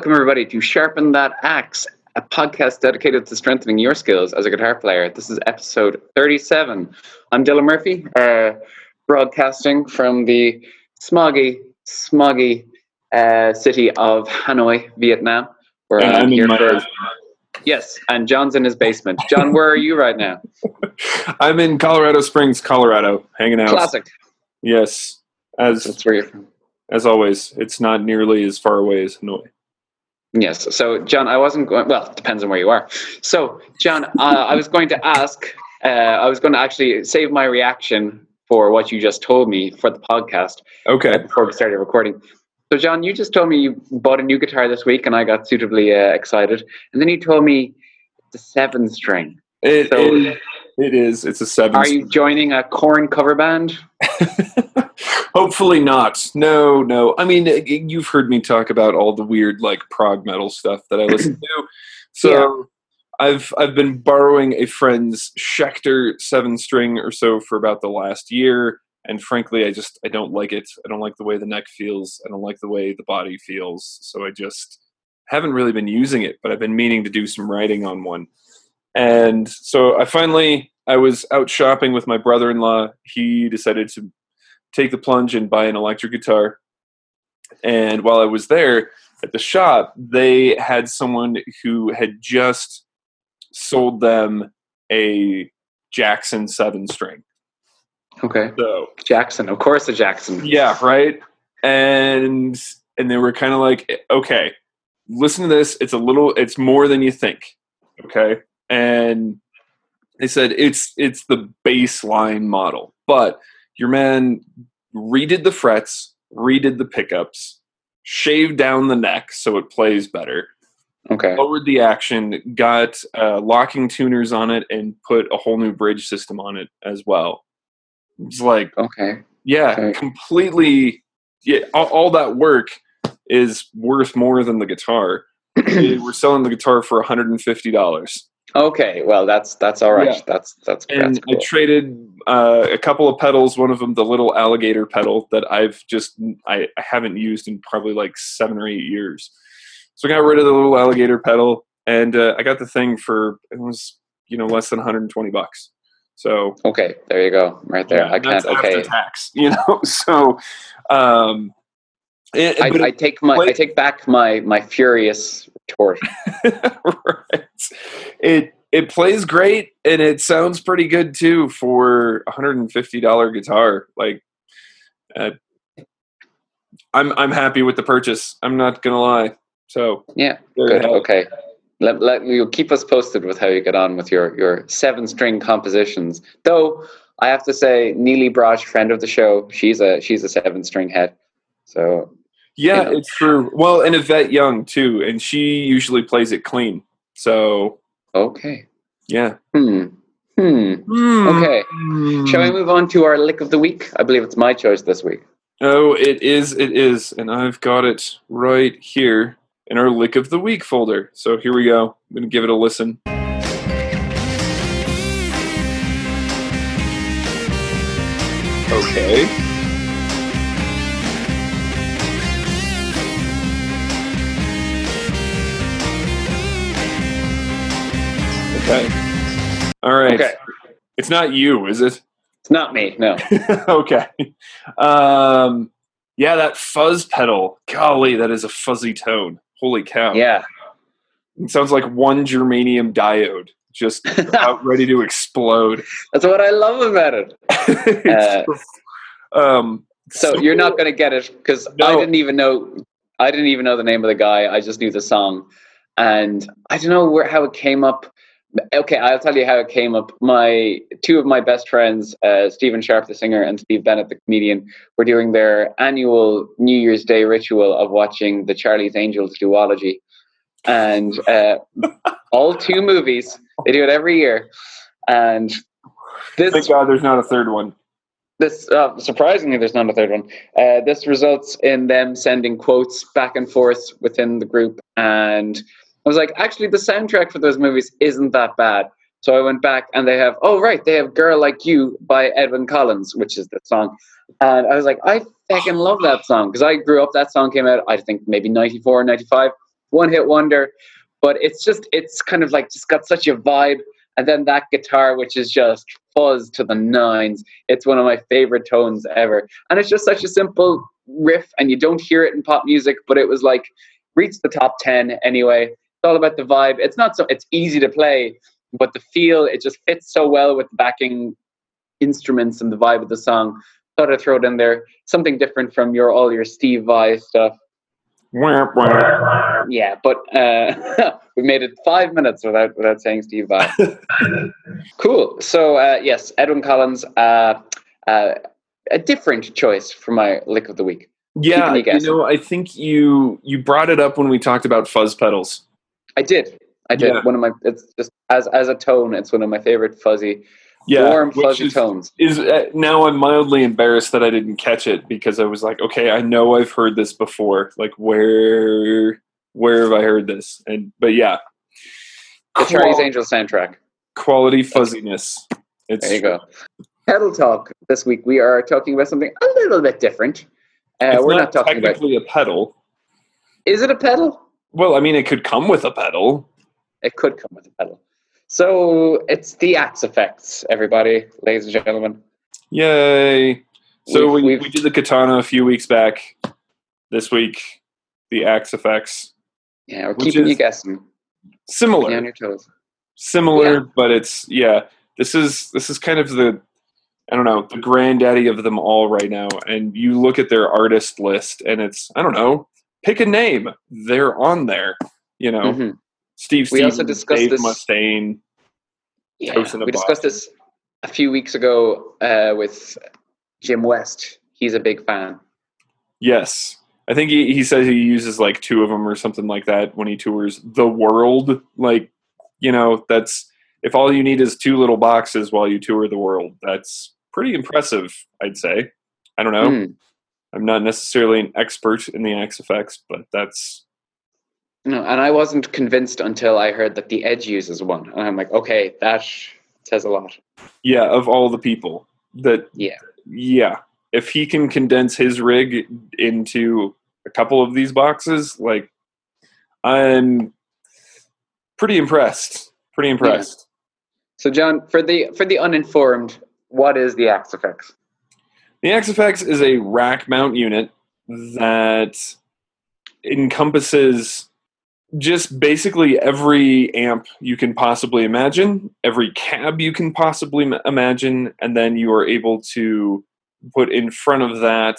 Welcome, everybody, to Sharpen That Axe, a podcast dedicated to strengthening your skills as a guitar player. This is episode 37. I'm Dylan Murphy, uh, broadcasting from the smoggy, smoggy uh, city of Hanoi, Vietnam. Where And I'm in my for. Yes, and John's in his basement. John, where are you right now? I'm in Colorado Springs, Colorado, hanging out. Classic. Yes, as That's where you're from. as always, it's not nearly as far away as Hanoi. Yes. So, John, I wasn't going. Well, it depends on where you are. So, John, uh, I was going to ask. Uh, I was going to actually save my reaction for what you just told me for the podcast Okay. before we started recording. So, John, you just told me you bought a new guitar this week, and I got suitably uh, excited. And then you told me the seven string. It, So- it, it is. It's a seven. Are you joining a Korn cover band? Hopefully not. No, no. I mean, you've heard me talk about all the weird like prog metal stuff that I listen to. So I've I've been borrowing a friend's Schecter seven string or so for about the last year, and frankly, I just I don't like it. I don't like the way the neck feels. I don't like the way the body feels. So I just haven't really been using it, but I've been meaning to do some writing on one. And so I finally I was out shopping with my brother-in-law. He decided to take the plunge and buy an electric guitar. And while I was there at the shop, they had someone who had just sold them a Jackson 7 string. Okay. So, Jackson. Of course, a Jackson. yeah, right? And and they were kind of like, "Okay, listen to this. It's a little it's more than you think." Okay? And they said it's it's the baseline model, but your man redid the frets, redid the pickups, shaved down the neck so it plays better, Okay. lowered the action, got uh, locking tuners on it, and put a whole new bridge system on it as well. It's like, Okay. yeah, Okay. completely. Yeah, all, all that work is worth more than the guitar. We're selling the guitar for one hundred and fifty dollars. Okay. Well, that's that's all right. Yeah. That's that's and that's cool. I traded uh, a couple of pedals. One of them, the little alligator pedal that I've just I, I haven't used in probably like seven or eight years. So I got rid of the little alligator pedal, and uh, I got the thing for it was you know less than 120 bucks. So Okay, there you go, right there. yeah, I can't. Okay, tax, you know. So um, it, I, I take my I take back my my furious retort. right. It it plays great and it sounds pretty good too for a hundred and fifty dollar guitar. Like, uh, I'm I'm happy with the purchase. I'm not gonna lie. So Yeah, good. you have it. Okay, let let you keep us posted with how you get on with your your seven string compositions. Though I have to say, Nili Brosh, friend of the show, she's a she's a seven string head. So Yeah, it's true. Well, and Yvette Young too, and she usually plays it clean. So okay, yeah. hmm, hmm. Okay, shall we move on to our lick of the week? I believe it's my choice this week. Oh, it is, it is. And I've got it right here in our Lick of the Week folder. So here we go. I'm going to give it a listen. Okay. Okay. All right. Okay, It's not you, is it? it's not me. No. okay. Um, yeah, that fuzz pedal. Golly, that is a fuzzy tone. Holy cow. Yeah. It sounds like one germanium diode just about ready to explode. That's what I love about it. Just, um, So you're not going to get it because I didn't even know. I didn't even know the name of the guy. I just knew the song, and I don't know where how it came up. Okay, I'll tell you how it came up. My two of my best friends, uh, Stephen Sharp, the singer, and Steve Bennett, the comedian, were doing their annual New Year's Day ritual of watching the Charlie's Angels duology, and uh, all two movies. They do it every year, and this Thank God there's not a third one. this uh, surprisingly there's not a third one uh, this results in them sending quotes back and forth within the group and i was like actually the soundtrack for those movies isn't that bad so i went back and they have oh right they have girl like you by edwyn collins which is the song and i was like i fucking love that song because i grew up that song came out i think maybe 94 95 one hit wonder, but it's just it's kind of like just got such a vibe. And then that guitar, which is just fuzz to the nines, it's one of my favorite tones ever. And it's just such a simple riff, and you don't hear it in pop music, but it was like reached the top 10 anyway. It's all about the vibe. It's not so, it's easy to play, but the feel, it just fits so well with the backing instruments and the vibe of the song. Thought I'd throw it in there. Something different from your all your Steve Vai stuff. Yeah, but uh, we made it five minutes without without saying Steve Vai. cool. So uh, yes, Edwyn Collins, uh, uh, a different choice for my lick of the week. Yeah, you know, I think you you brought it up when we talked about fuzz pedals. I did. I did. Yeah. One of my. It's just as as a tone. It's one of my favorite fuzzy, Yeah, warm fuzzy is- tones. is uh, now I'm mildly embarrassed that I didn't catch it because I was like, okay, I know I've heard this before. Like where where have I heard this? And but yeah, The Charlie's Qual- Angels soundtrack. quality fuzziness. It's There you go. Pedal talk this week. We are talking about something a little bit different. Uh, It's we're not, not talking about. technically a pedal. Is it a pedal? Well, I mean, it could come with a pedal. It could come with a pedal. So it's the Axe-Fx, everybody, ladies and gentlemen. Yay! So We've- we, we've- we did the katana a few weeks back. This week, the Axe-Fx Yeah, we're keeping you guessing. similar. Keeping you on your toes. similar, Yeah. but it's yeah. This is this is kind of the I don't know the granddaddy of them all right now. And you look at their artist list, and it's I don't know. Pick a name. They're on there. You know, Mhm. Steve We Stevens, also discussed Dave this- Mustaine. Yeah, Toast in a we discussed this a few weeks ago uh, with Jim West. He's a big fan. Yes. I think he, he says he uses like two of them or something like that when he tours the world. Like, you know, that's if all you need is two little boxes while you tour the world, that's pretty impressive, I'd say. I don't know. Mm. I'm not necessarily an expert in the Axe-Fx, but that's No, and I wasn't convinced until I heard that the Edge uses one, and I'm like, okay, that says a lot. yeah, of all the people that Yeah. yeah. If he can condense his rig into a couple of these boxes, like I'm pretty impressed. Pretty impressed. So, John, for the for the uninformed, what is the Axe-Fx? The Axe-Fx is a rack mount unit that encompasses just basically every amp you can possibly imagine, every cab you can possibly ma- imagine, and then you are able to put in front of that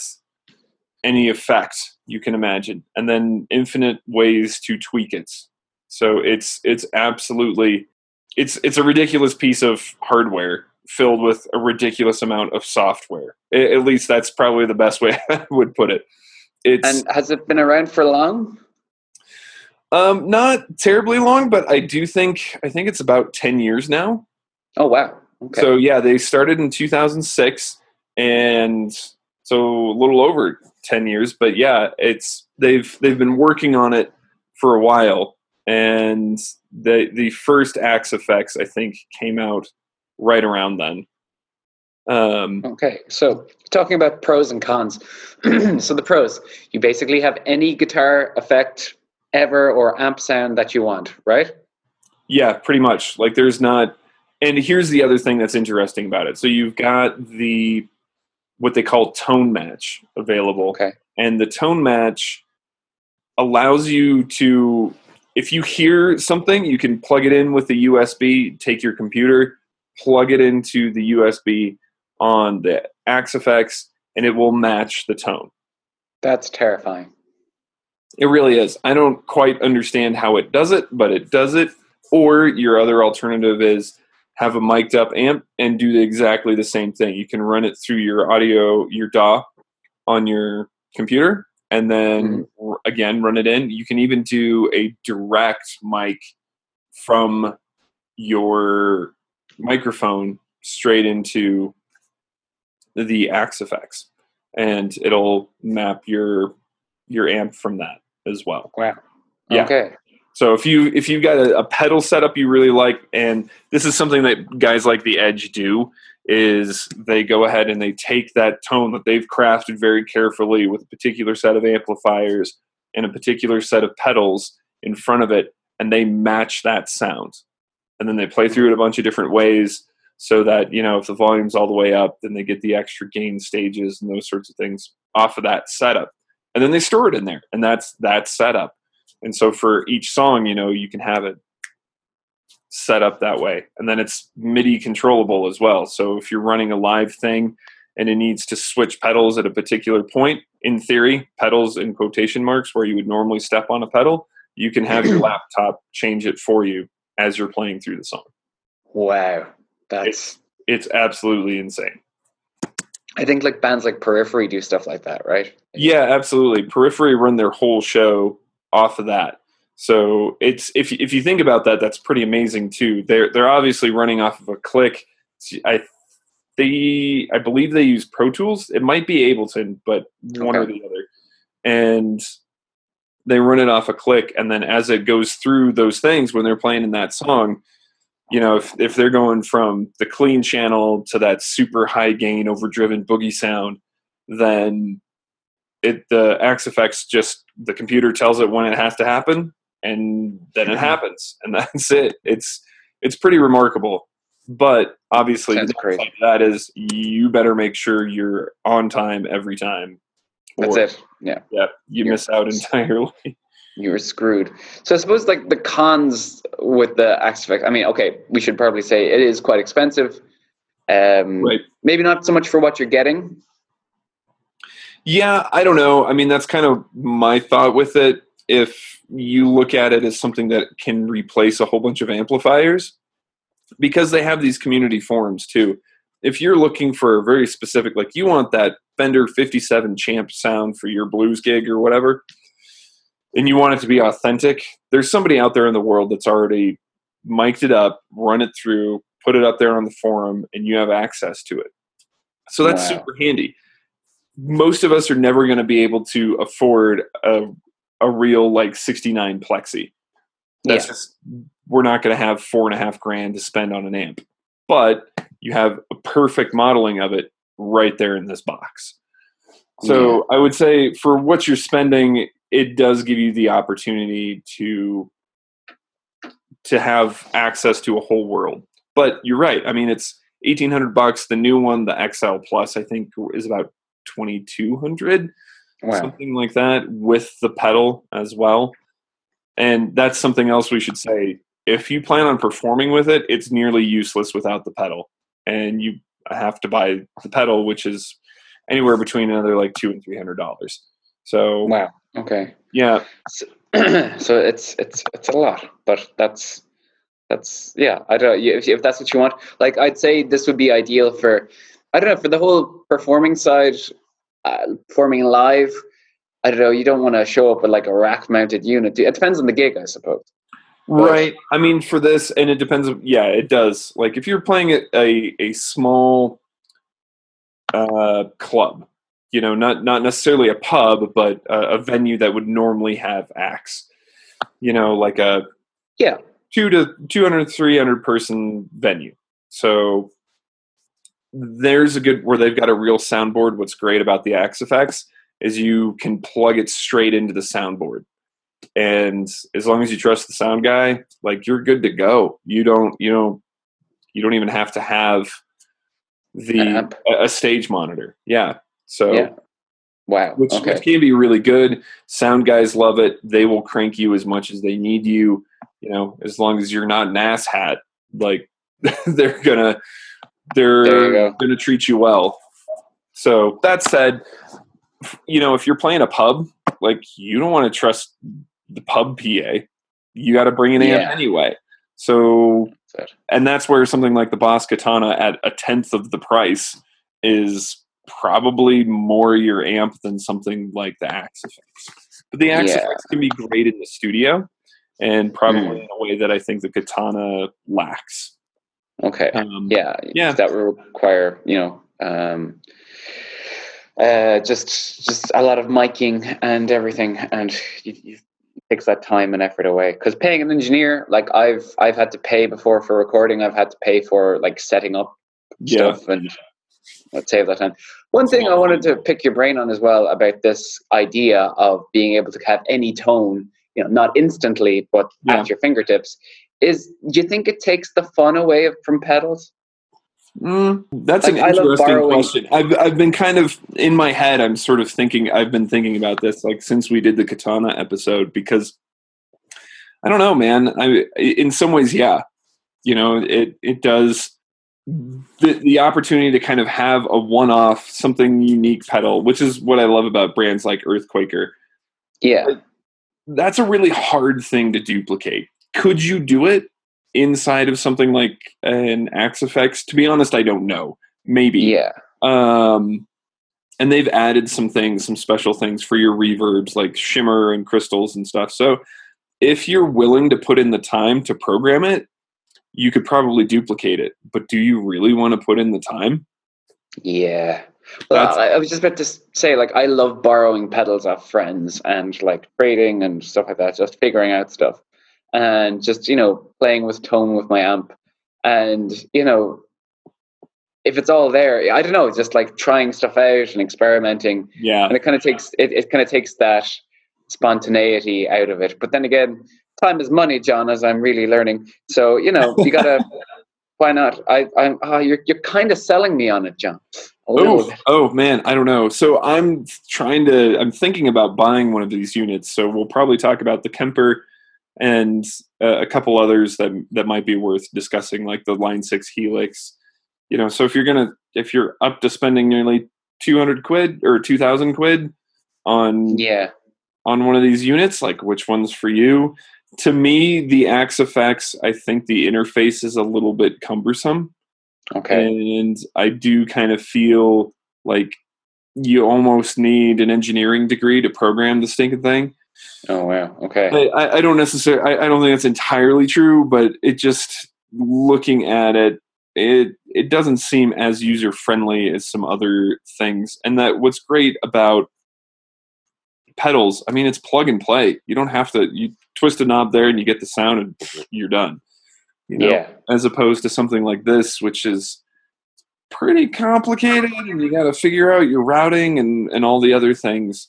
any effect you can imagine, and then infinite ways to tweak it. So it's it's absolutely it's it's a ridiculous piece of hardware filled with a ridiculous amount of software. At least that's probably the best way I would put it. It's And has it been around for long? um, not terribly long, but I do think I think it's about ten years now. Oh wow. Okay. So yeah, they started in 2006, and so a little over 10 years. But yeah, it's they've they've been working on it for a while, and the the first Axe-Fx I think came out right around then. Um, Okay, so talking about pros and cons. so the pros, you basically have any guitar effect ever or amp sound that you want, right? Yeah, pretty much. Like there's not and here's the other thing that's interesting about it. So you've got the what they call tone match available. Okay. And the tone match allows you to if you hear something, you can plug it in with the USB, take your computer, plug it into the USB on the Axe-Fx, and it will match the tone. That's terrifying. It really is. I don't quite understand how it does it, but it does it. Or your other alternative is have a mic'd up amp and do exactly the same thing. You can run it through your audio, your DAW on your computer, and then mm-hmm. r- again run it in. You can even do a direct mic from your microphone straight into the Axe-Fx, and it'll map your your amp from that as well. Wow. Yeah. Okay. So if you if you've got a, a pedal setup you really like, and this is something that guys like the Edge do, is they go ahead and they take that tone that they've crafted very carefully with a particular set of amplifiers and a particular set of pedals, in front of it and they match that sound. And then they play through it a bunch of different ways so that, you know, if the volume's all the way up, then they get the extra gain stages and those sorts of things off of that setup. And then they store it in there and that's that setup. And so for each song, you know, you can have it set up that way. And then it's MIDI controllable as well. So if you're running a live thing and it needs to switch pedals at a particular point, in theory, pedals in quotation marks where you would normally step on a pedal, you can have your laptop change it for you as you're playing through the song. Wow. That's it's, it's absolutely insane. I think like bands like Periphery do stuff like that, right? Yeah, absolutely. Periphery run their whole show off of that. So it's if if you think about that, that's pretty amazing too. They're they're obviously running off of a click. I they I believe they use Pro Tools. It might be Ableton, but okay. one or the other. And they run it off a click, and then as it goes through those things when they're playing in that song, you know, if if they're going from the clean channel to that super high gain, overdriven boogie sound, then it the Axe-Fx just the computer tells it when it has to happen, and then it happens, and that's it. It's it's pretty remarkable. But obviously, that is you better make sure you're on time every time. Or, that's it. Yeah. Yeah. You you're, miss out entirely. You were screwed. So I suppose like the cons with the Axe-Fx. I mean, okay, we should probably say it is quite expensive. Um, right. Maybe not so much for what you're getting. Yeah, I don't know. I mean, that's kind of my thought with it. If you look at it as something that can replace a whole bunch of amplifiers because they have these community forums too. If you're looking for a very specific, like you want that Fender 57 champ sound for your blues gig or whatever, and you want it to be authentic, there's somebody out there in the world that's already mic'd it up, run it through, put it up there on the forum, and you have access to it. So that's wow. super handy. Most of us are never going to be able to afford a a real like 69 plexi. That's yeah. just we're not going to have four and a half grand to spend on an amp, but you have a perfect modeling of it right there in this box. So yeah. I would say for what you're spending, it does give you the opportunity to to have access to a whole world. But you're right. I mean, it's eighteen hundred bucks. The new one, the XL Plus, I think is about twenty two hundred wow. something like that, with the pedal as well. And that's something else we should say. If you plan on performing with it, it's nearly useless without the pedal. And you have to buy the pedal, which is anywhere between another like two and three hundred dollars. So wow, okay, yeah. So, so, it's it's it's a lot, but that's that's yeah. I don't if if that's what you want. Like I'd say this would be ideal for I don't know for the whole performing side uh, performing live, I don't know. You don't want to show up with like a rack mounted unit. It depends on the gig, I suppose. Right. I mean, for this, and it depends. Yeah, it does. Like if you're playing at a a small uh, club, you know, not not necessarily a pub, but a, a venue that would normally have acts. You know, like a yeah two to 200 300 person venue so there's a good where they've got a real soundboard. What's great about the Axe-Fx is you can plug it straight into the soundboard. And as long as you trust the sound guy, like you're good to go. You don't, you know, you don't even have to have the a, a stage monitor. Yeah. So yeah. Wow. Which, okay. which, can be really good. Sound guys love it. They will crank you as much as they need you. You know, as long as you're not an ass hat, like they're gonna they're going to treat you well. So that said, you know, if you're playing a pub, like you don't want to trust the pub PA. You got to bring an amp anyway. So, and that's where something like the Boss Katana at a tenth of the price is probably more your amp than something like the Axe-Fx. But the Axe yeah. can be great in the studio and probably mm. in a way that I think the Katana lacks. Okay. Um, yeah. Yeah. That will require, you know, um, uh, just just a lot of miking and everything, and it takes that time and effort away. Because paying an engineer, like I've I've had to pay before for recording, I've had to pay for like setting up yeah. stuff, and let's save that time. One thing I wanted to pick your brain on as well about this idea of being able to have any tone you know not instantly but Yeah. at your fingertips is do you think it takes the fun away from pedals Mm, that's an Like, love interesting question. I've I've been kind of in my head. I'm sort of thinking. I've been thinking about this like since we did the katana episode because I don't know, man. I in some ways, yeah, you know, it it does the the opportunity to kind of have a one off something unique pedal, which is what I love about brands like Earthquaker. yeah That's a really hard thing to duplicate. Could you do it inside of something like an Axe-Fx? To be honest, I don't know. Maybe. yeah Um, and they've added some things, some special things for your reverbs, like shimmer and crystals and stuff. So if you're willing to put in the time to program it, you could probably duplicate it. But do you really want to put in the time? Yeah. Well, That's- I, I was just about to say, like, I love borrowing pedals off friends and like trading and stuff like that, just figuring out stuff and just, you know, playing with tone with my amp. And, you know, if it's all there, I don't know, just like trying stuff out and experimenting. Yeah. And it kind of takes, it, it kind of takes that spontaneity out of it. But then again, time is money, John, as I'm really learning. So, you know, you gotta, why not? I, I'm, oh, you're, you're kind of selling me on it, John. Oh, oh man, I don't know. So I'm trying to. I'm thinking about buying one of these units. So we'll probably talk about the Kemper and uh, a couple others that that might be worth discussing, like the Line Six Helix. You know, so if you're gonna, if you're up to spending nearly 200 quid or 2,000 quid on Yeah. on one of these units, like which one's for you? To me, the Axe-Fx, I think the interface is a little bit cumbersome Okay. and I do kind of feel like you almost need an engineering degree to program the stinking thing. Oh wow. Okay. I, I- don't necessarily. I, I don't think that's entirely true, but it just looking at it, it it doesn't seem as user friendly as some other things. And that what's great about pedals, I mean, it's plug and play. You don't have to. You twist a knob there, and you get the sound, and you're done. You know? Yeah. as opposed to something like this, which is pretty complicated, and you got to figure out your routing and and all the other things.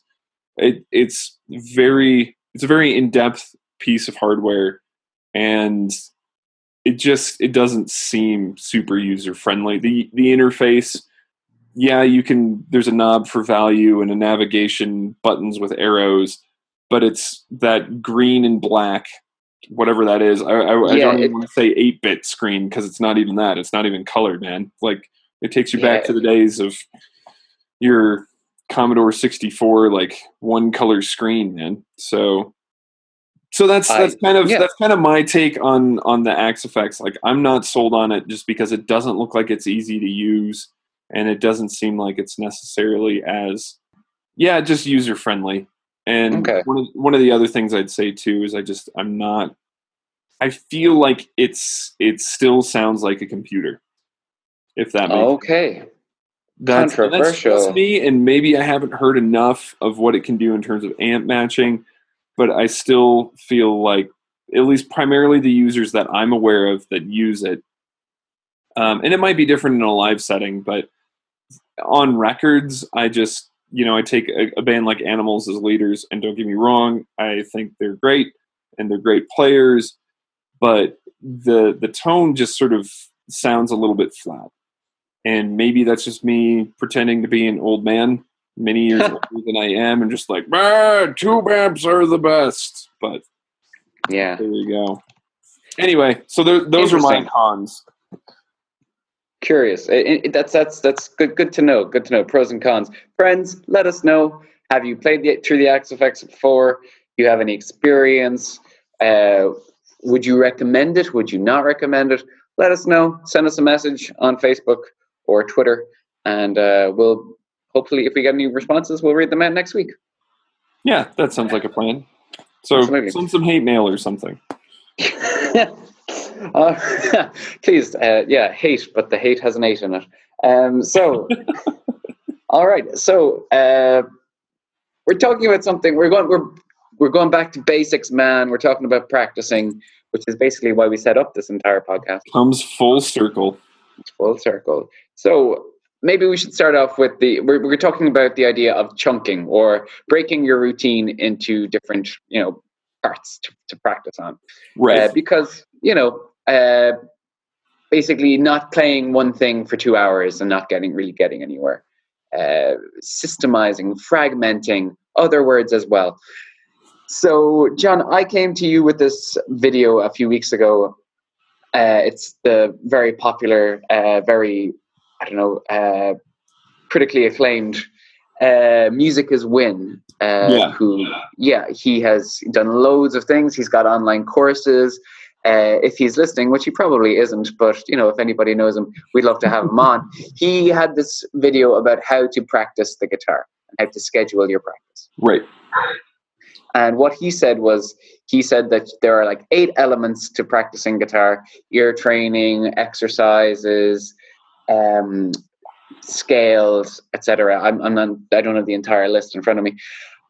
It it's very it's a very in depth piece of hardware, and it just it doesn't seem super user friendly. the The interface, yeah, you can. There's a knob for value and a navigation buttons with arrows, but it's that green and black whatever that is. I, I, I don't even want to say 8 bit screen because it's not even that. It's not even colored, man. Like, it takes you back to the days of your Commodore 64, like one color screen, man. So. So that's I- that's kind of yeah. that's kind of my take on on the Axe-Fx. Like I'm not sold on it just because it doesn't look like it's easy to use, and it doesn't seem like it's necessarily as yeah, just user friendly. And Okay. one of one of the other things I'd say too is I just I'm not. I feel like it's it still sounds like a computer. If that makes Okay. and that's Controversial. just me, and maybe I haven't heard enough of what it can do in terms of amp matching, but I still feel like at least primarily the users that I'm aware of that use it, um, and it might be different in a live setting, but on records, I just you know I take a, a band like Animals as leaders, and don't get me wrong, I think they're great and they're great players, but the the tone just sort of sounds a little bit flat and maybe that's just me pretending to be an old man many years older than I am and just like "Ah, tube amps are the best but Yeah. there you go anyway so tho- those are my cons Curious. It, it- that's that's that's good. Good to know. Good to know. Pros and cons. Friends, let us know. Have you played the, through the Axe-Fx before? Do you have any experience? Uh, would you recommend it? Would you not recommend it? Let us know. Send us a message on Facebook or Twitter, and uh, we'll hopefully, if we get any responses, we'll read them out next week. yeah that sounds like a plan so Absolutely. send some hate mail or something uh, please, uh, yeah, hate, but the hate has an eight in it. Um, so, all right. So uh, we're talking about something. We're going. We're we're going back to basics, man. We're talking about practicing, which is basically why we set up this entire podcast. comes full circle full circle. So maybe we should start off with the. We're, we're talking about the idea of chunking or breaking your routine into different, you know, parts to, to practice on. Right. Uh, because, you know, uh, basically not playing one thing for two hours and not getting really getting anywhere. Uh, systemizing, fragmenting, other words as well. So, John, I came to you with this video a few weeks ago. Uh, it's the very popular, uh, very, I don't know, uh, critically acclaimed uh, Music is Win. Uh, Yeah. Who, yeah, he has done loads of things. He's got online courses. Uh, if he's listening, which he probably isn't, but you know, if anybody knows him, we'd love to have him on. He had this video about how to practice the guitar and how to schedule your practice. right. And what he said was, he said that there are like eight elements to practicing guitar: ear training, exercises, um, scales, etc. I'm, I'm not, I don't have the entire list in front of me,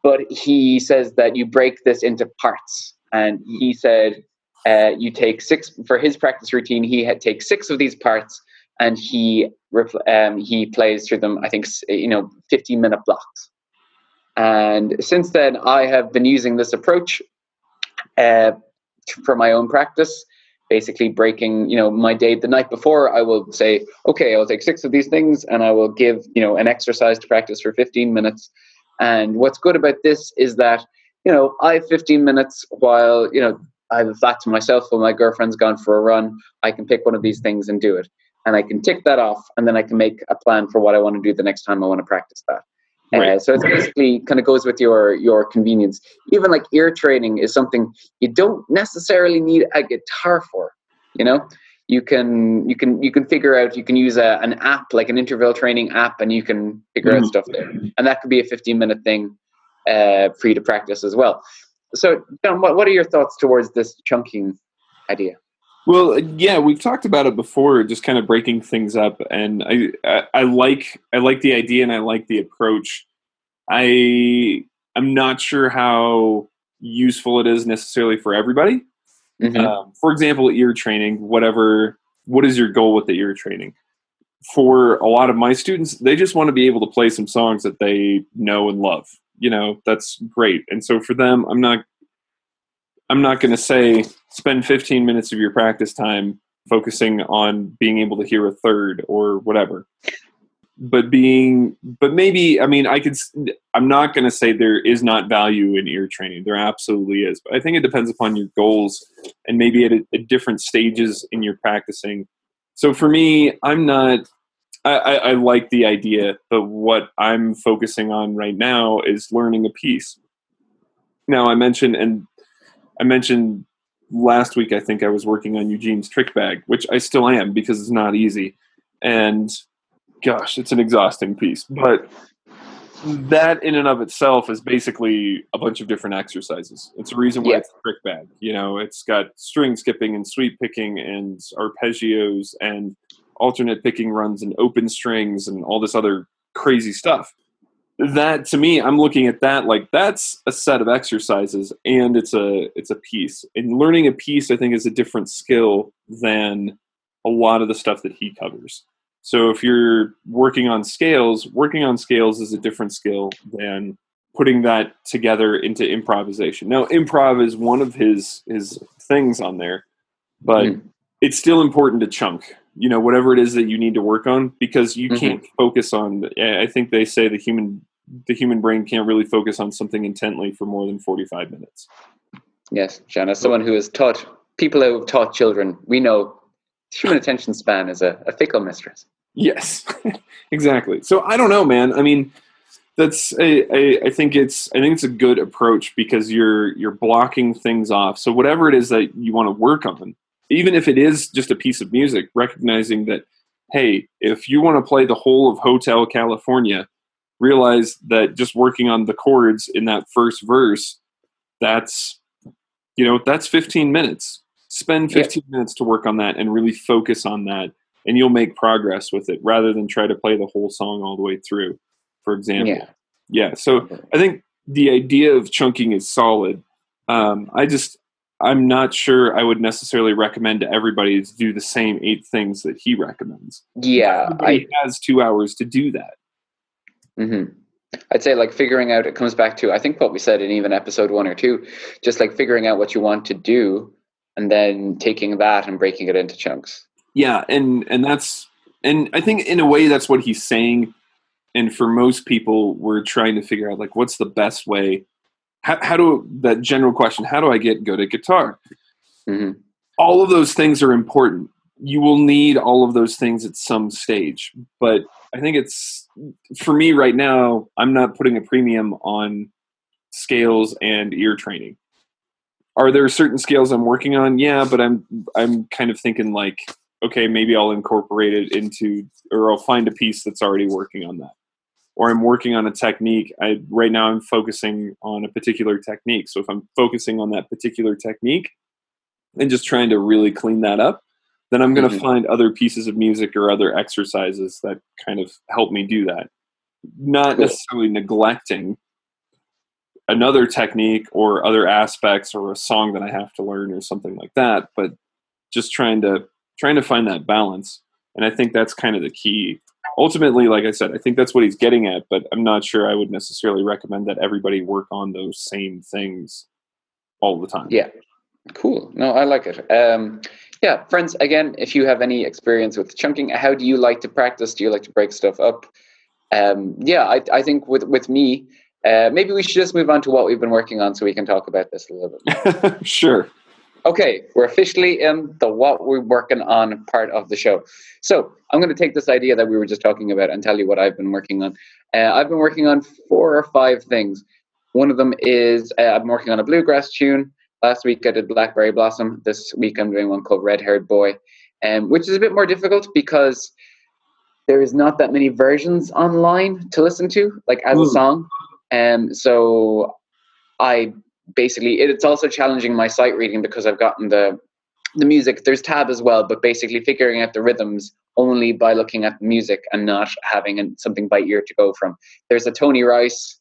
but he says that you break this into parts. And he said uh, you take six for his practice routine. He had take six of these parts, and he um, he plays through them. I think you know, 15 minute blocks. And since then, I have been using this approach uh, for my own practice. Basically, breaking you know my day the night before, I will say, okay, I'll take six of these things, and I will give you know an exercise to practice for 15 minutes. And what's good about this is that you know I have 15 minutes while you know I have a flat to myself while my girlfriend's gone for a run. I can pick one of these things and do it, and I can tick that off, and then I can make a plan for what I want to do the next time I want to practice that. Uh, so it's basically kind of goes with your your convenience. Even like ear training is something you don't necessarily need a guitar for. You know, you can you can you can figure out you can use a, an app like an interval training app, and you can figure out Mhm. stuff there, and that could be a 15 minute thing uh, for you to practice as well. So, John, what what are your thoughts towards this chunking idea? Well, yeah, we've talked about it before, just kind of breaking things up, and I, I, I like, I like the idea, and I like the approach. I, I'm not sure how useful it is necessarily for everybody. Mhm. Um, for example, ear training, whatever. What is your goal with the ear training? For a lot of my students, they just want to be able to play some songs that they know and love. You know, that's great. And so for them, I'm not I'm not going to say spend 15 minutes of your practice time focusing on being able to hear a third or whatever. But being, but maybe, I mean, I could, i'm not going to say there is not value in ear training. There absolutely is. But I think it depends upon your goals and maybe at, a, at different stages in your practicing. So for me, I'm not, I, I, I like the idea, but what I'm focusing on right now is learning a piece. Now, I mentioned, and I mentioned last week, I think I was working on Eugene's trick bag, which I still am because it's not easy. And gosh, it's an exhausting piece. But that in and of itself is basically a bunch of different exercises. It's a reason why Yeah. it's a trick bag. You know, it's got string skipping and sweep picking and arpeggios and alternate picking runs and open strings and all this other crazy stuff that to me i'm looking at that like that's a set of exercises and it's a it's a piece and learning a piece i think is a different skill than a lot of the stuff that he covers so if you're working on scales working on scales is a different skill than putting that together into improvisation now improv is one of his his things on there but Mm. it's still important to chunk you know whatever it is that you need to work on because you Mhm. can't focus on i think they say the human the human brain can't really focus on something intently for more than 45 minutes Yes, John, as someone who has taught people who have taught children, we know human attention span is a, a fickle mistress. yes exactly so i don't know man i mean that's a, a, I think it's I think it's a good approach because you're you're blocking things off. So whatever it is that you want to work on, even if it is just a piece of music, recognizing that hey, if you want to play the whole of Hotel California, realize that just working on the chords in that first verse, that's you know that's 15 minutes. Spend Yeah. 15 minutes to work on that and really focus on that, and you'll make progress with it rather than try to play the whole song all the way through. For example, Yeah. yeah. So I think the idea of chunking is solid. Um, I just I'm not sure I would necessarily recommend to everybody to do the same eight things that he recommends. Yeah, I Everybody has two hours to do that. Hmm I'd say like figuring out it comes back to I think what we said in even episode one or two, just like figuring out what you want to do and then taking that and breaking it into chunks. Yeah, and and that's and I think in a way that's what he's saying. And for most people, we're trying to figure out like what's the best way. How, how do that general question? How do I get good at guitar? hmm all of those things are important. You will need all of those things at some stage. But I think it's for me right now, I'm not putting a premium on scales and ear training. Are there certain scales I'm working on? Yeah, but I'm I'm kind of thinking like, okay, maybe I'll incorporate it into or I'll find a piece that's already working on that. Or I'm working on a technique. I right now I'm focusing on a particular technique. So if I'm focusing on that particular technique, and just trying to really clean that up, then I'm going to Mhm. find other pieces of music or other exercises that kind of help me do that. Not Cool. necessarily neglecting another technique or other aspects or a song that I have to learn or something like that, but just trying to trying to find that balance. And I think that's kind of the key. Ultimately, like I said, I think that's what he's getting at, but I'm not sure I would necessarily recommend that everybody work on those same things all the time. Yeah. Cool. No, I like it. Um, yeah, friends, again, if you have any experience with chunking, how do you like to practice? Do you like to break stuff up? Um, yeah, I, I think with, with me, uh, maybe we should just move on to what we've been working on so we can talk about this a little bit sure. Okay, we're officially in the what we're working on part of the show. So I'm going to take this idea that we were just talking about and tell you what I've been working on. Uh, I've been working on four or five things. One of them is uh, I'm working on a bluegrass tune. Last week I did Blackberry Blossom. This week I'm doing one called Red Haired Boy, um, which is a bit more difficult because there is not that many versions online to listen to, like as a Hmm. song. Um, so I basically it, it's also challenging my sight reading because I've gotten the the music. There's tab as well, but basically figuring out the rhythms only by looking at the music and not having an, something by ear to go from. There's a Tony Rice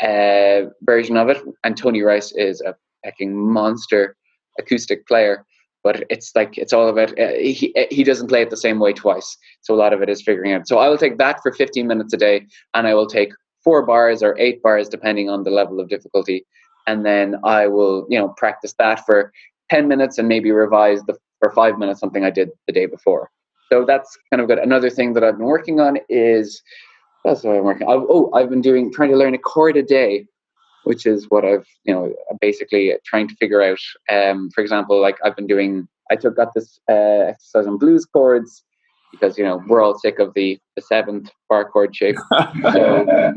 uh, version of it, and Tony Rice is a fucking monster acoustic player. But it's like it's all about uh, he he doesn't play it the same way twice. So a lot of it is figuring out. So I will take that for 15 minutes a day, and I will take four bars or eight bars depending on the level of difficulty, and then I will you know practice that for 10 minutes and maybe revise the for five minutes something I did the day before. So that's kind of good. Another thing that I've been working on is that's what i'm working? Oh, I've been doing trying to learn a chord a day, which is what I've you know basically trying to figure out. Um, for example, like I've been doing, I took got this uh, exercise on blues chords because you know we're all sick of the the seventh bar chord shape. So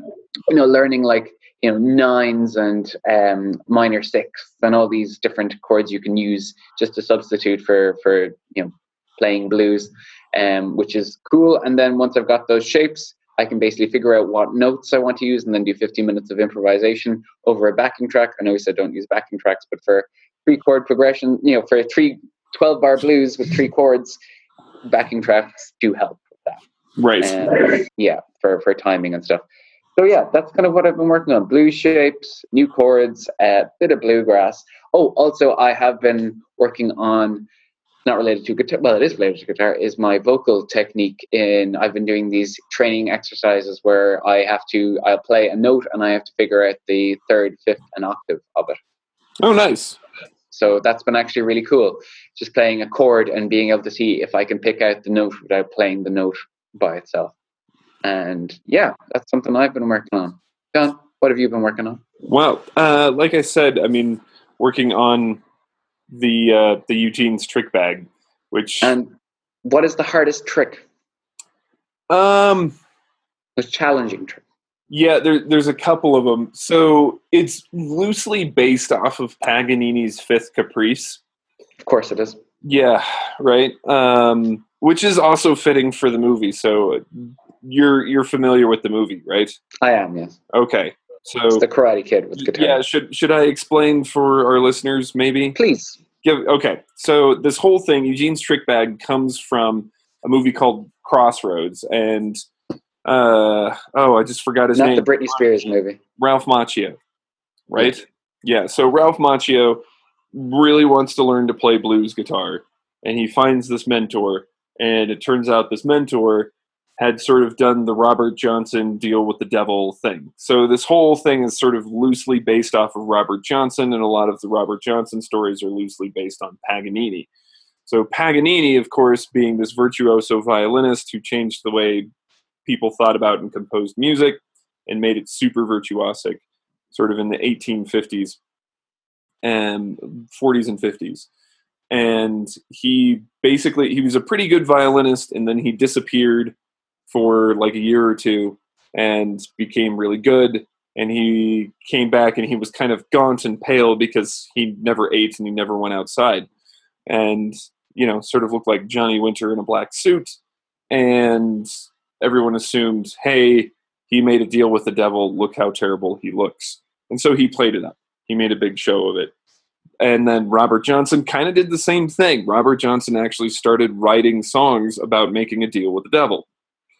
you know, learning like you know nines and um, minor sixths and all these different chords you can use just to substitute for for you know playing blues, um, which is cool. And then once I've got those shapes, I can basically figure out what notes I want to use and then do 15 minutes of improvisation over a backing track. I know we said don't use backing tracks, but for three chord progression, you know, for three 12 bar blues with three chords, backing tracks do help with that Right. and yeah, for for timing and stuff. So yeah, that's kind of what I've been working on: blue shapes, new chords, a bit of bluegrass. Oh, also I have been working on not related to guitar. Well, it is related to guitar. Is my vocal technique in? I've been doing these training exercises where I have to I'll play a note and I have to figure out the third, fifth, and octave of it. oh, nice. So that's been actually really cool. Just playing a chord and being able to see if I can pick out the note without playing the note by itself. And yeah, that's something I've been working on. John, what have you been working on? Well, uh, like I said, I mean, working on the uh, the Eugene's trick bag, which And what is the hardest trick? um Most challenging trick? yeah, there, there's a couple of them. So it's loosely based off of Paganini's Fifth Caprice. Of course it is. Yeah, right. Um, which is also fitting for the movie. So you're you're familiar with the movie, right? I am, yes. Okay. So It's the Karate Kid with guitar. yeah, should should I explain for our listeners maybe? Please. Give okay. So this whole thing, Eugene's trick bag, comes from a movie called Crossroads, and uh oh, I just forgot his Not name. Not the Britney Spears movie. Ralph Macchio, right? Yeah. So Ralph Macchio really wants to learn to play blues guitar, and he finds this mentor, and it turns out this mentor had sort of done the Robert Johnson deal with the devil thing. So this whole thing is sort of loosely based off of Robert Johnson, and a lot of the Robert Johnson stories are loosely based on Paganini. So Paganini, of course, being this virtuoso violinist who changed the way people thought about and composed music and made it super virtuosic, sort of in the 1850s and 40s and 50s and he basically he was a pretty good violinist and then he disappeared for like a year or two and became really good. And he came back and he was kind of gaunt and pale because he never ate and he never went outside. And you know sort of looked like johnny winter in a black suit. And everyone assumed hey he made a deal with the devil. Look how terrible he looks. And so he played it up. He made a big show of it. And then Robert Johnson kind of did the same thing. Robert Johnson actually started writing songs about making a deal with the devil.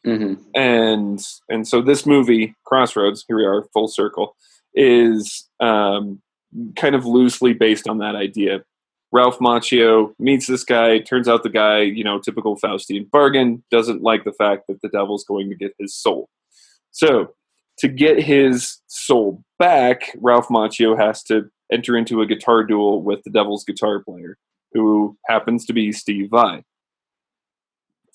Mm-hmm. And and so this movie, Crossroads, here we are, full circle, is um, kind of loosely based on that idea. Ralph Macchio meets this guy. Turns out the guy, you know, typical Faustian bargain, doesn't like the fact that the devil's going to get his soul. So to get his soul back, Ralph Macchio has to enter into a guitar duel with the Devil's guitar player, who happens to be Steve Vai.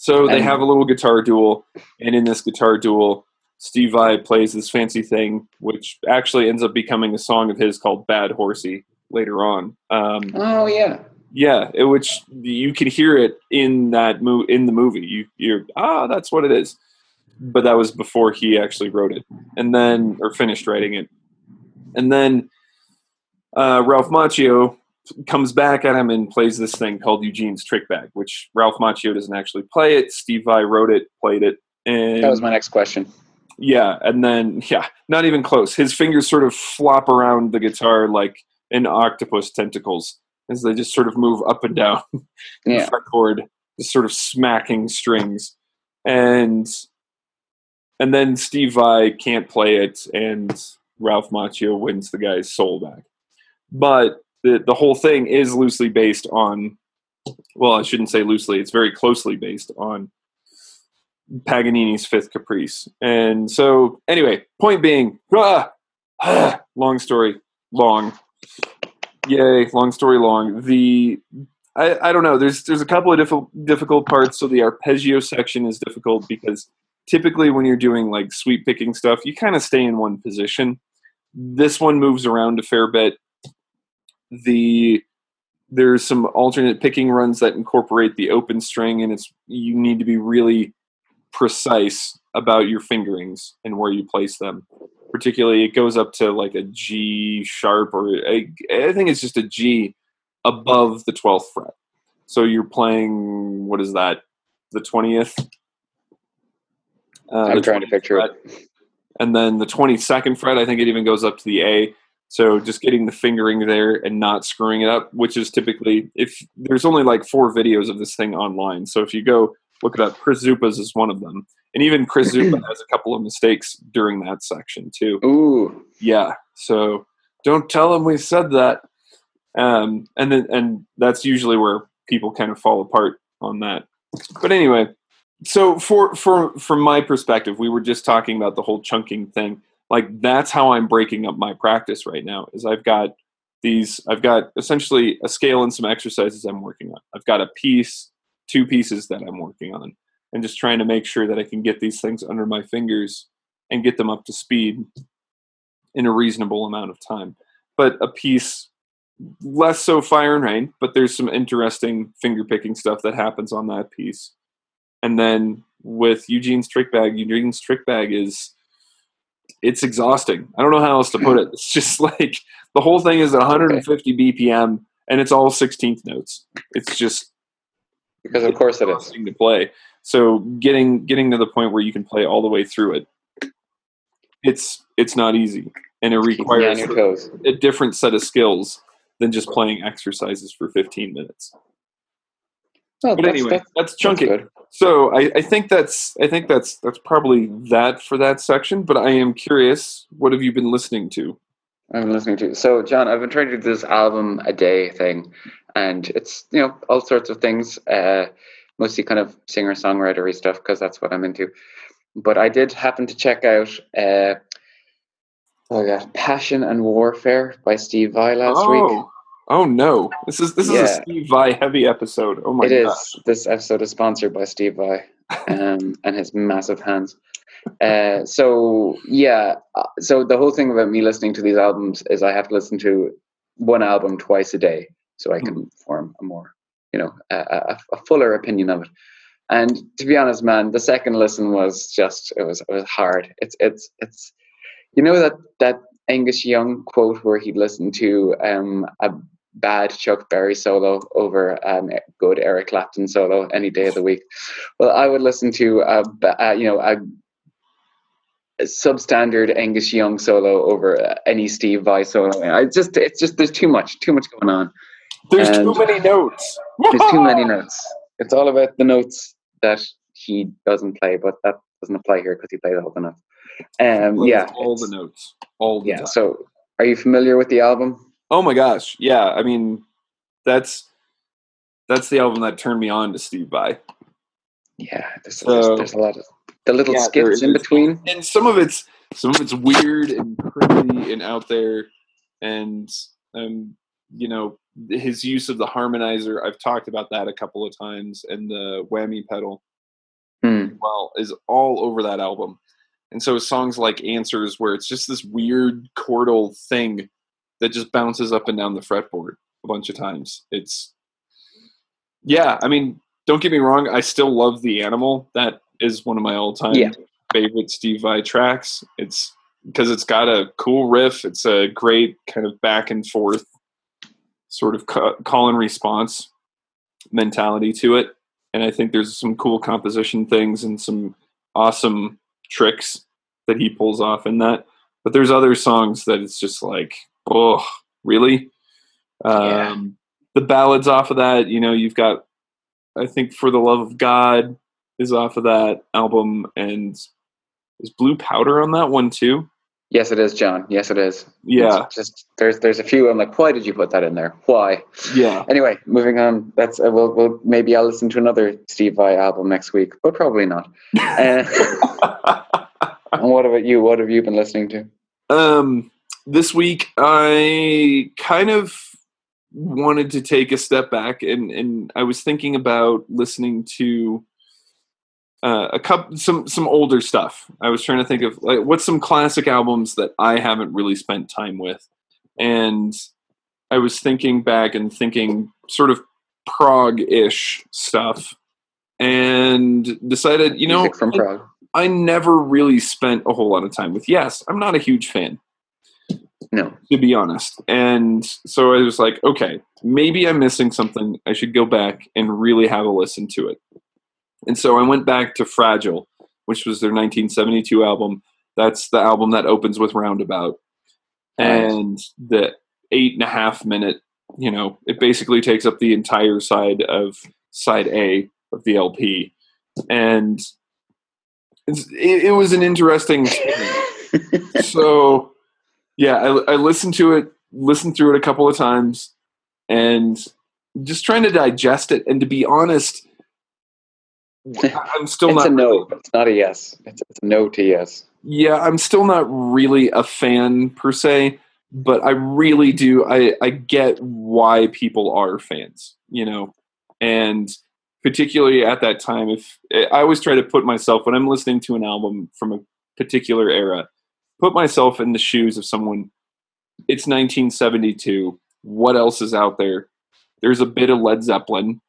So they have a little guitar duel, and in this guitar duel, Steve Vai plays this fancy thing, which actually ends up becoming a song of his called "Bad Horsie" later on. Um, oh yeah, yeah, it, which you can hear it in that mo- in the movie. You you're ah, that's what it is. But that was before he actually wrote it, and then or finished writing it, and then uh, Ralph Macchio comes back at him and plays this thing called Eugene's Trick Bag, which Ralph Macchio doesn't actually play it. Steve Vai wrote it, played it, and that was my next question. Yeah, and then yeah, not even close. His fingers sort of flop around the guitar like an octopus tentacles as they just sort of move up and down yeah. the fretboard, just sort of smacking strings, and and then Steve Vai can't play it, and Ralph Macchio wins the guy's soul back but the the whole thing is loosely based on well i shouldn't say loosely it's very closely based on paganini's fifth caprice. And so anyway point being ah, ah, long story long. Yay long story long. The I, I don't know there's there's a couple of difficult difficult parts. So the arpeggio section is difficult because typically when you're doing like sweep picking stuff you kind of stay in one position. This one moves around a fair bit the there's some alternate picking runs that incorporate the open string and it's you need to be really precise about your fingerings and where you place them. Particularly it goes up to like a g sharp or a, I think it's just a g above the 12th fret. So you're playing what is that the 20th uh, i'm trying to picture fret. it and then the 22nd fret i think it even goes up to the a so just getting the fingering there and not screwing it up, which is typically if there's only like four videos of this thing online. So if you go look it up, Chris Zupas is one of them. And even Chris Zupa has a couple of mistakes during that section too. Ooh. Yeah. So don't tell him we said that. Um, and then and that's usually where people kind of fall apart on that. But anyway, so for for from my perspective, we were just talking about the whole chunking thing like that's how i'm breaking up my practice right now is i've got these i've got essentially a scale and some exercises i'm working on. I've got a piece two pieces that i'm working on and just trying to make sure that i can get these things under my fingers and get them up to speed in a reasonable amount of time. But a piece less so fire and rain but there's some interesting finger picking stuff that happens on that piece. And then with eugene's trick bag eugene's trick bag is it's exhausting. I don't know how else to put it. It's just like the whole thing is at 150 okay. BPM and it's all 16th notes. It's just because of course it is to play. So getting getting to the point where you can play all the way through it, it's it's not easy, and it requires a different set of skills than just playing exercises for 15 minutes. Oh, but that's, anyway, that's, that's chunky. That's so I, I, think that's I think that's that's probably that for that section. But I am curious, what have you been listening to? I've been listening to. So John, I've been trying to do this album a day thing, and it's you know all sorts of things. Uh, mostly kind of singer songwritery stuff because that's what I'm into. But I did happen to check out uh, oh yeah, Passion and Warfare by Steve Vai last oh. week. Oh no! This is this is a Steve Vai heavy episode. Oh my It god! is. This episode is sponsored by Steve Vai um, and his massive hands. Uh, so yeah, uh, so the whole thing about me listening to these albums is I have to listen to one album twice a day, so I can form a more, you know, a, a, a fuller opinion of it. And to be honest, man, the second listen was just it was it was hard. It's it's it's, you know that that Angus Young quote where he'd listen to um, a bad Chuck Berry solo over um, a good Eric Clapton solo any day of the week. Well, I would listen to a, uh, you know a, a substandard Angus Young solo over uh, any Steve Vai solo. I just it's just there's too much too much going on. There's too many notes. There's too many notes. It's all about the notes that he doesn't play, but that doesn't apply here because he plays all the notes. Um, yeah, all the notes, all the yeah. time. So, are you familiar with the album? Oh my gosh, yeah. I mean, that's that's the album that turned me on to Steve Vai. Yeah, there's, So- there's, there's a lot of the little Yeah, skits in between. and some of it's some of it's weird and crazy and out there and um you know his use of the harmonizer i've talked about that a couple of times and the whammy pedal Hmm. well is all over that album and so songs like answers where it's just this weird chordal thing that just bounces up and down the fretboard a bunch of times. It's yeah i mean don't get me wrong i still love the animal. That is one of my all-time Yeah. favorite steve vai tracks. It's because it's got a cool riff it's a great kind of back and forth sort of call and response mentality to it. And i think there's some cool composition things and some awesome tricks that he pulls off in that. But there's other songs that it's just like oh really? Yeah. um the ballads off of that you know you've got i think for the love of god is off of that album and is blue powder on that one too Yes, it is, John. Yes, it is. yeah It's just there's there's a few. I'm like, why did you put that in there? Why? yeah Anyway, moving on. That's uh, we'll, we'll maybe I'll listen to another Steve Vai album next week, but probably not. Uh, and what about you? What have you been listening to? Um, this week I kind of wanted to take a step back and and I was thinking about listening to uh, a couple some some older stuff. I was trying to think of like what's some classic albums that I haven't really spent time with, and I was thinking back and thinking sort of prog-ish stuff, and decided you know prog. I never really spent a whole lot of time with. Yes, I'm not a huge fan No. to be honest. And so I was like, okay, maybe I'm missing something. I should go back and really have a listen to it. And so I went back to Fragile, which was their 1972 album. That's the album that opens with Roundabout. Nice. And the eight and a half minute, you know, it basically takes up the entire side of side A of the LP. And it's, it, it was an interesting so yeah I, I listened to it listened through it a couple of times and just trying to digest it and to be honest i'm still it's not a no, really- but it's not a yes. It's, it's a no to yes. yeah i'm still not really a fan per se but i really do i i get why people are fans you know and particularly at that time if i always try to put myself when i'm listening to an album from a particular era put myself in the shoes of someone it's 1972 what else is out there there's a bit of led zeppelin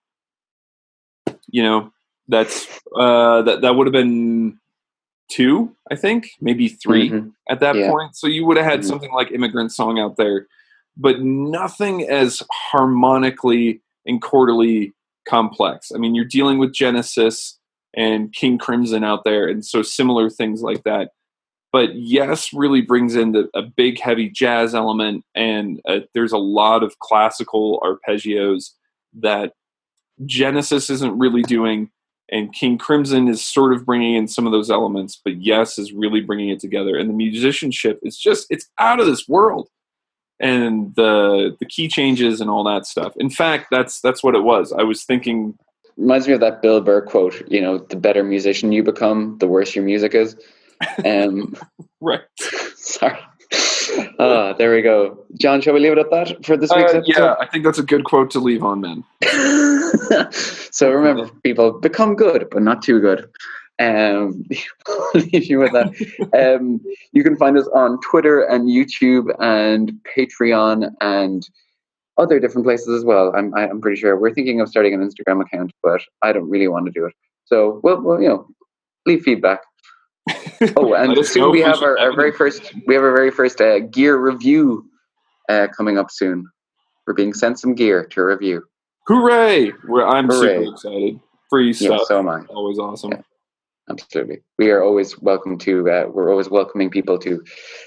you know that's uh that that would have been two i think maybe 3 Mhm. at that Yeah. point so you would have had Mhm. something like immigrant song out there but nothing as harmonically and chordally complex i mean you're dealing with genesis and king crimson out there and so similar things like that but yes really brings in the, a big heavy jazz element and uh, there's a lot of classical arpeggios that genesis isn't really doing and king crimson is sort of bringing in some of those elements but yes is really bringing it together and the musicianship is just it's out of this world and the the key changes and all that stuff in fact that's that's what it was i was thinking reminds me of that Bill Burr quote. You know, the better musician you become, the worse your music is. Um, right. sorry. Uh, there we go. John, shall we leave it at that for this week's Uh, episode? yeah, I think that's a good quote to leave on, man. so remember, people, become good, but not too good. Um, leave you with that. Um, you can find us on Twitter and YouTube and Patreon and other different places as well. I'm, I'm pretty sure we're thinking of starting an Instagram account, but I don't really want to do it. So, well, well you know, leave feedback. Oh, and soon we have our, our very first we have our very first uh, gear review uh, coming up soon. We're being sent some gear to review. Hooray! We're, I'm Hooray. super excited. Free Yeah, stuff. so am I. Always awesome. Yeah. Absolutely. We are always welcome to, uh, we're always welcoming people to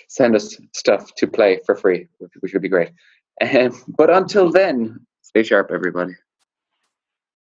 send us stuff to play for free, which, which would be great. Um, but until then, stay sharp, everybody.